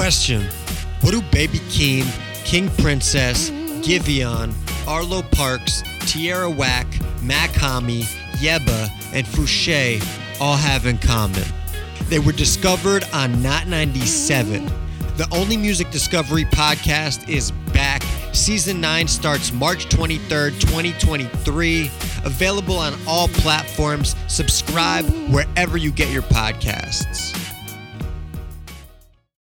Question What do Baby Keem, King Princess, Giveon, Arlo Parks, Tierra Whack, Mac Hami, Yebba, and Fousheé all have in common? They were discovered on Not 97. The Only Music Discovery podcast is back. Season 9 starts March 23rd, 2023. Available on all platforms. Subscribe wherever you get your podcasts.